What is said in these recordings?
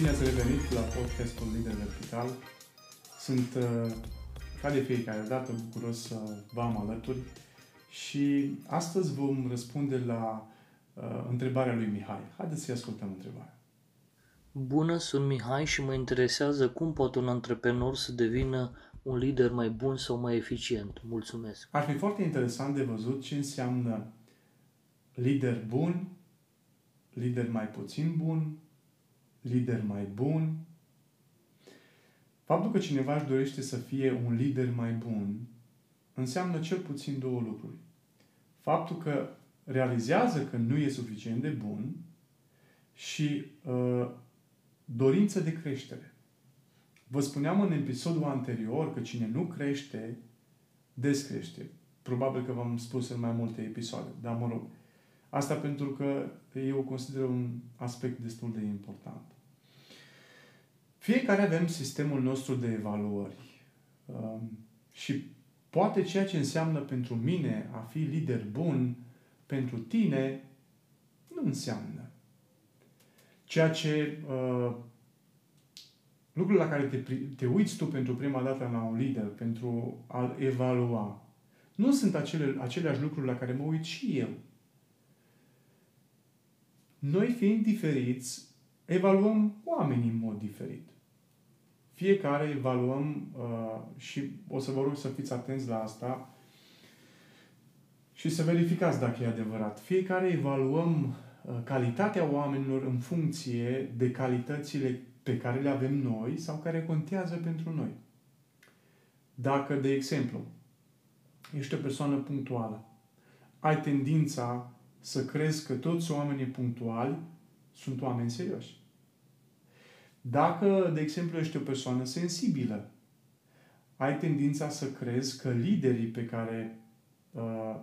Bine ați revenit la podcastul Lider Vertical. Sunt, uh, ca de fiecare dată, bucuros să vă am alături și astăzi vom răspunde la uh, întrebarea lui Mihai. Haideți să-i ascultăm întrebarea. Bună, sunt Mihai și mă interesează cum poate un antreprenor să devină un lider mai bun sau mai eficient. Mulțumesc! Ar fi foarte interesant de văzut ce înseamnă lider bun, lider mai puțin bun, lider mai bun. Faptul că cineva își dorește să fie un lider mai bun înseamnă cel puțin două lucruri. Faptul că realizează că nu e suficient de bun și uh, dorință de creștere. Vă spuneam în episodul anterior că cine nu crește, descrește. Probabil că v-am spus în mai multe episoade, dar mă rog. Asta pentru că eu consider un aspect destul de important. Fiecare avem sistemul nostru de evaluări. Um, și poate ceea ce înseamnă pentru mine a fi lider bun, pentru tine, nu înseamnă. Ceea ce uh, lucrul la care te, te uiți tu pentru prima dată la un lider, pentru a-l evalua, nu sunt acele, aceleași lucruri la care mă uit și eu. Noi fiind diferiți, evaluăm oamenii în mod diferit. Fiecare evaluăm uh, și o să vă rog să fiți atenți la asta și să verificați dacă e adevărat. Fiecare evaluăm uh, calitatea oamenilor în funcție de calitățile pe care le avem noi sau care contează pentru noi. Dacă, de exemplu, ești o persoană punctuală, ai tendința să crezi că toți oamenii punctuali sunt oameni serioși. Dacă, de exemplu, ești o persoană sensibilă, ai tendința să crezi că liderii pe care uh,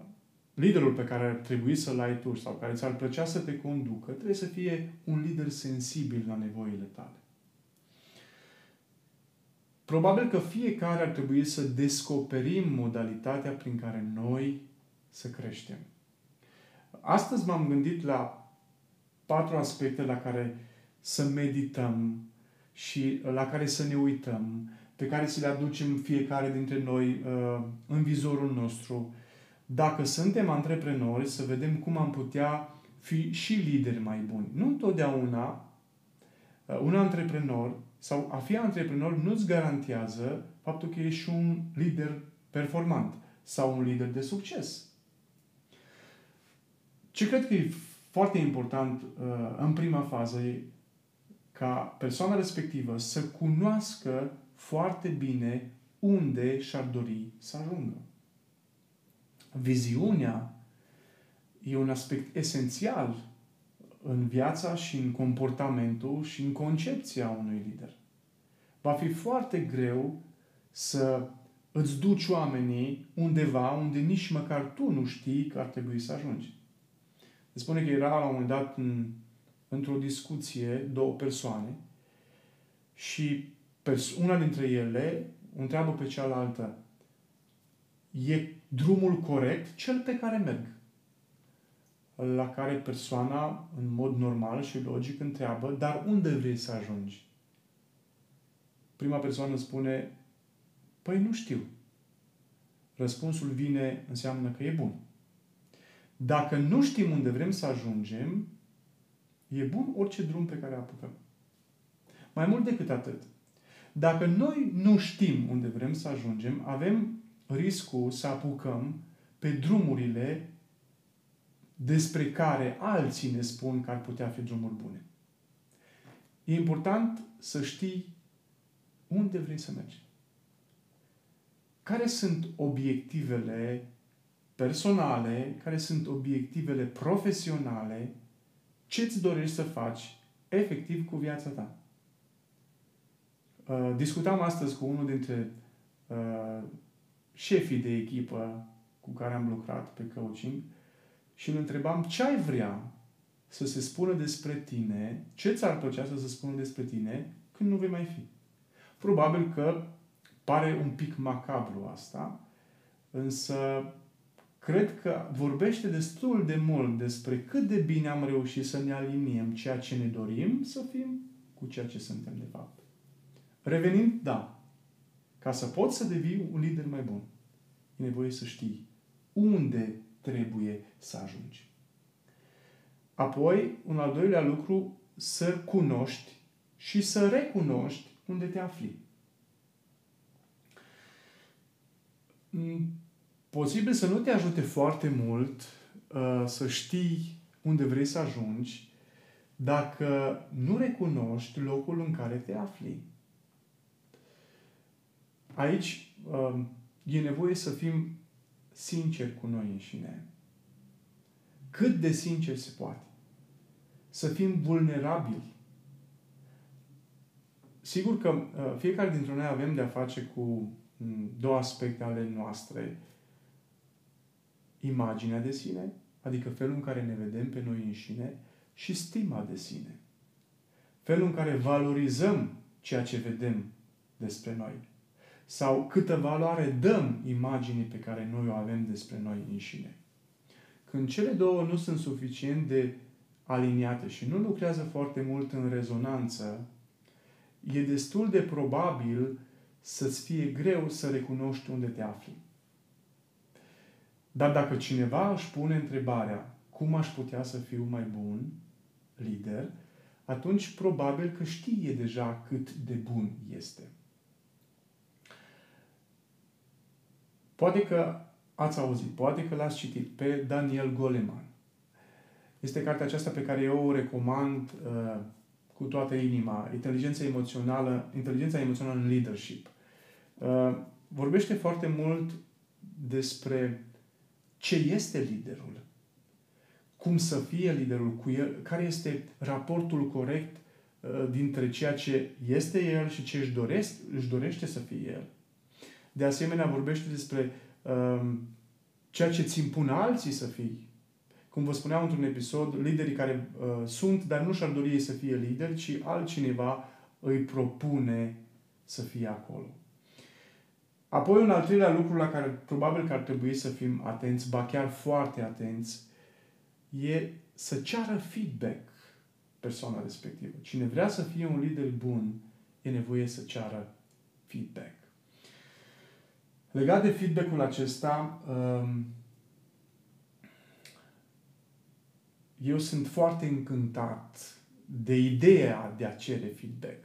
liderul pe care ar trebui să-l ai tu sau care ți-ar plăcea să te conducă, trebuie să fie un lider sensibil la nevoile tale. Probabil că fiecare ar trebui să descoperim modalitatea prin care noi să creștem. Astăzi m-am gândit la patru aspecte la care să medităm și la care să ne uităm, pe care să le aducem fiecare dintre noi uh, în vizorul nostru. Dacă suntem antreprenori, să vedem cum am putea fi și lideri mai buni. Nu întotdeauna uh, un antreprenor sau a fi antreprenor nu-ți garantează faptul că ești un lider performant sau un lider de succes. Ce cred că e foarte important uh, în prima fază e ca persoana respectivă să cunoască foarte bine unde și-ar dori să ajungă. Viziunea e un aspect esențial în viața și în comportamentul și în concepția unui lider. Va fi foarte greu să îți duci oamenii undeva unde nici măcar tu nu știi că ar trebui să ajungi. Se spune că era la un moment dat în, într-o discuție două persoane și pers- una dintre ele o întreabă pe cealaltă e drumul corect cel pe care merg? La care persoana, în mod normal și logic, întreabă, dar unde vrei să ajungi? Prima persoană spune, păi nu știu. Răspunsul vine, înseamnă că e bun. Dacă nu știm unde vrem să ajungem, e bun orice drum pe care apucăm. Mai mult decât atât. Dacă noi nu știm unde vrem să ajungem, avem riscul să apucăm pe drumurile despre care alții ne spun că ar putea fi drumuri bune. E important să știi unde vrei să mergi. Care sunt obiectivele personale, care sunt obiectivele profesionale, ce îți dorești să faci efectiv cu viața ta. Uh, discutam astăzi cu unul dintre uh, șefii de echipă cu care am lucrat pe coaching și îl întrebam ce ai vrea să se spună despre tine, ce ți-ar plăcea să se spună despre tine când nu vei mai fi. Probabil că pare un pic macabru asta, însă cred că vorbește destul de mult despre cât de bine am reușit să ne aliniem ceea ce ne dorim să fim cu ceea ce suntem de fapt. Revenind, da, ca să poți să devii un lider mai bun, e nevoie să știi unde trebuie să ajungi. Apoi, un al doilea lucru, să cunoști și să recunoști unde te afli. Mm, posibil să nu te ajute foarte mult uh, să știi unde vrei să ajungi dacă nu recunoști locul în care te afli. Aici uh, e nevoie să fim sinceri cu noi înșine. Cât de sincer se poate. Să fim vulnerabili. Sigur că uh, fiecare dintre noi avem de-a face cu mm, două aspecte ale noastre. Imaginea de sine, adică felul în care ne vedem pe noi înșine, și stima de sine. Felul în care valorizăm ceea ce vedem despre noi. Sau câtă valoare dăm imaginii pe care noi o avem despre noi înșine. Când cele două nu sunt suficient de aliniate și nu lucrează foarte mult în rezonanță, e destul de probabil să-ți fie greu să recunoști unde te afli. Dar dacă cineva își pune întrebarea cum aș putea să fiu mai bun lider, atunci probabil că știe deja cât de bun este. Poate că ați auzit, poate că l-ați citit pe Daniel Goleman. Este cartea aceasta pe care eu o recomand uh, cu toată inima, inteligența emoțională, inteligența emoțională în leadership. Uh, vorbește foarte mult despre ce este liderul, cum să fie liderul cu el, care este raportul corect uh, dintre ceea ce este el și ce își dorește, își dorește să fie el. De asemenea, vorbește despre um, ceea ce ți impun alții să fii. Cum vă spuneam într-un episod, liderii care uh, sunt, dar nu și-ar dori ei să fie lideri, ci altcineva îi propune să fie acolo. Apoi, un al treilea lucru la care probabil că ar trebui să fim atenți, ba chiar foarte atenți, e să ceară feedback persoana respectivă. Cine vrea să fie un lider bun, e nevoie să ceară feedback. Legat de feedback-ul acesta, um, eu sunt foarte încântat de ideea de a cere feedback.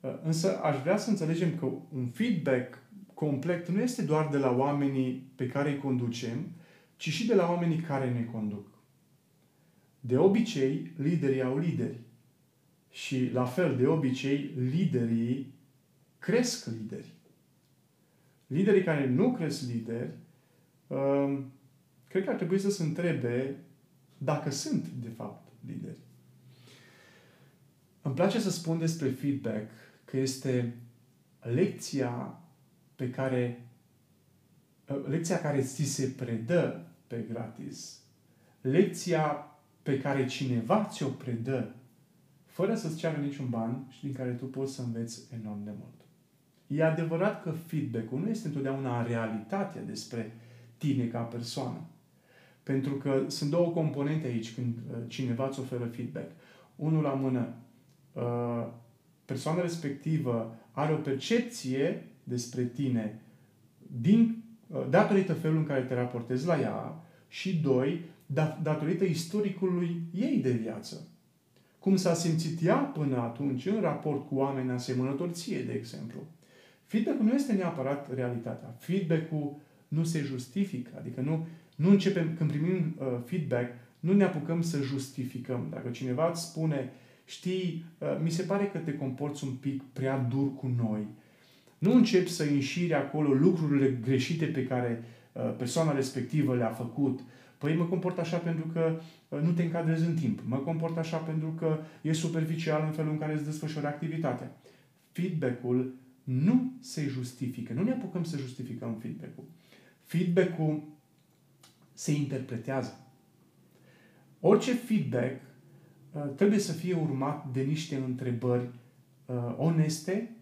Uh, însă aș vrea să înțelegem că un feedback complet nu este doar de la oamenii pe care îi conducem, ci și de la oamenii care ne conduc. De obicei, liderii au lideri. Și la fel, de obicei, liderii cresc lideri. Liderii care nu cresc lideri, um, cred că ar trebui să se întrebe dacă sunt, de fapt, lideri. Îmi place să spun despre feedback că este lecția pe care uh, lecția care ți se predă pe gratis. Lecția pe care cineva ți-o predă fără să-ți ceară niciun ban și din care tu poți să înveți enorm de mult. E adevărat că feedback-ul nu este întotdeauna realitatea despre tine ca persoană. Pentru că sunt două componente aici când uh, cineva îți oferă feedback. Unul la mână, uh, persoana respectivă are o percepție despre tine din, uh, datorită felului în care te raportezi la ea și doi, datorită istoricului ei de viață. Cum s-a simțit ea până atunci în raport cu oameni asemănători ție, de exemplu. Feedback-ul nu este neapărat realitatea. Feedback-ul nu se justifică. Adică nu, nu începem, când primim uh, feedback, nu ne apucăm să justificăm. Dacă cineva îți spune, știi, uh, mi se pare că te comporți un pic prea dur cu noi, nu începi să înșiri acolo lucrurile greșite pe care uh, persoana respectivă le-a făcut. Păi mă comport așa pentru că uh, nu te încadrezi în timp. Mă comport așa pentru că e superficial în felul în care îți desfășori activitatea. Feedback-ul nu se justifică. Nu ne apucăm să justificăm feedback-ul. Feedback-ul se interpretează. Orice feedback uh, trebuie să fie urmat de niște întrebări uh, oneste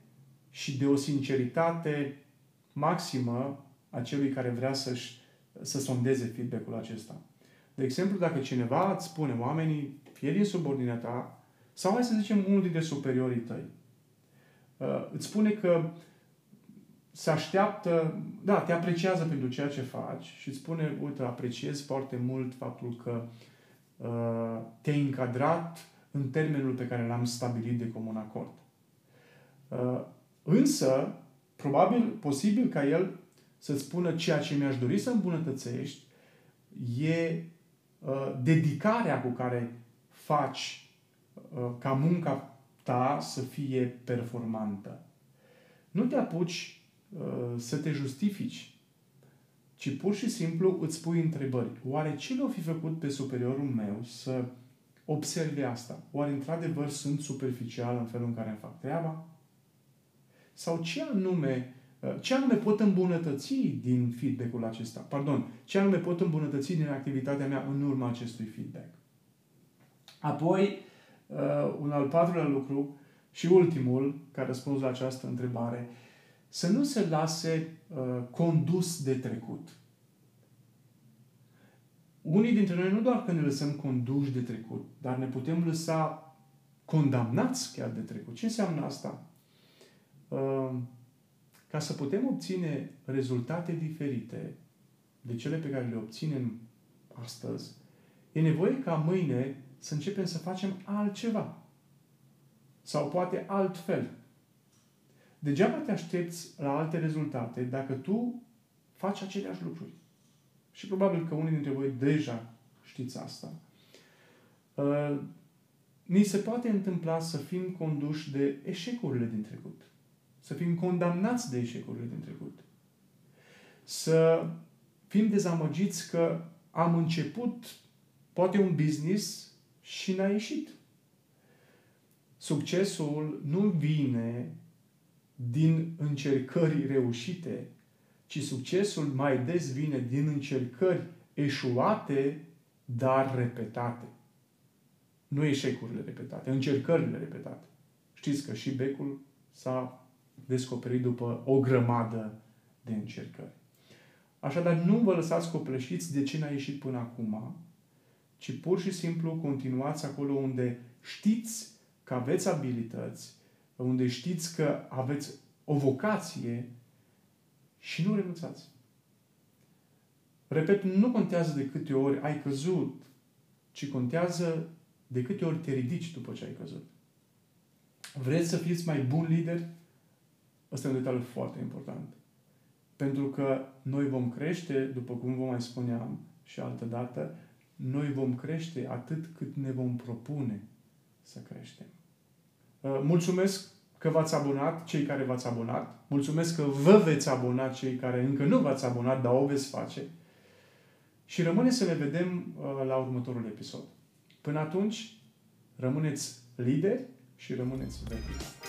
și de o sinceritate maximă a celui care vrea să-și, să sondeze feedback-ul acesta. De exemplu, dacă cineva îți spune, oamenii, fie din subordinea ta, Sau hai să zicem unul dintre superiorii tăi. Uh, îți spune că se așteaptă, da, te apreciază pentru ceea ce faci și îți spune, uite, apreciez foarte mult faptul că uh, te-ai încadrat în termenul pe care l-am stabilit de comun acord. Uh, însă, probabil, posibil ca el să-ți spună ceea ce mi-aș dori să îmbunătățești e uh, dedicarea cu care faci uh, ca munca ta să fie performantă. Nu te apuci uh, să te justifici, ci pur și simplu îți pui întrebări. Oare ce l-o fi făcut pe superiorul meu să observe asta? Oare într-adevăr sunt superficial în felul în care îmi fac treaba? Sau ce anume, uh, ce anume pot îmbunătăți din feedback-ul acesta? Pardon, ce anume pot îmbunătăți din activitatea mea în urma acestui feedback? Apoi, uh, un al patrulea lucru și ultimul, ca răspuns la această întrebare, să nu se lase uh, condus de trecut. Unii dintre noi nu doar că ne lăsăm conduși de trecut, dar ne putem lăsa condamnați chiar de trecut. Ce înseamnă asta? Uh, ca să putem obține rezultate diferite de cele pe care le obținem astăzi, e nevoie ca mâine să începem să facem altceva. Sau poate altfel. Degeaba te aștepți la alte rezultate dacă tu faci aceleași lucruri. Și probabil că unii dintre voi deja știți asta. Uh, ni se poate întâmpla să fim conduși de eșecurile din trecut. Să fim condamnați de eșecurile din trecut. Să fim dezamăgiți că am început poate un business și n-a ieșit. Succesul nu vine din încercări reușite, ci succesul mai des vine din încercări eșuate, dar repetate. Nu eșecurile repetate, încercările repetate. Știți că și becul s-a descoperit după o grămadă de încercări. Așadar, nu vă lăsați copleșiți de ce n-a ieșit până acum, ci pur și simplu continuați acolo unde știți că aveți abilități, unde știți că aveți o vocație și nu renunțați. Repet, nu contează de câte ori ai căzut, ci contează de câte ori te ridici după ce ai căzut. Vreți să fiți mai bun lider? Ăsta e un detaliu foarte important. Pentru că noi vom crește, după cum vă mai spuneam și altă dată, noi vom crește atât cât ne vom propune să creștem. Uh, mulțumesc că v-ați abonat, cei care v-ați abonat. Mulțumesc că vă veți abona, cei care încă nu v-ați abonat, dar o veți face. Și rămâne să ne vedem uh, la următorul episod. Până atunci, rămâneți lideri și rămâneți verticali.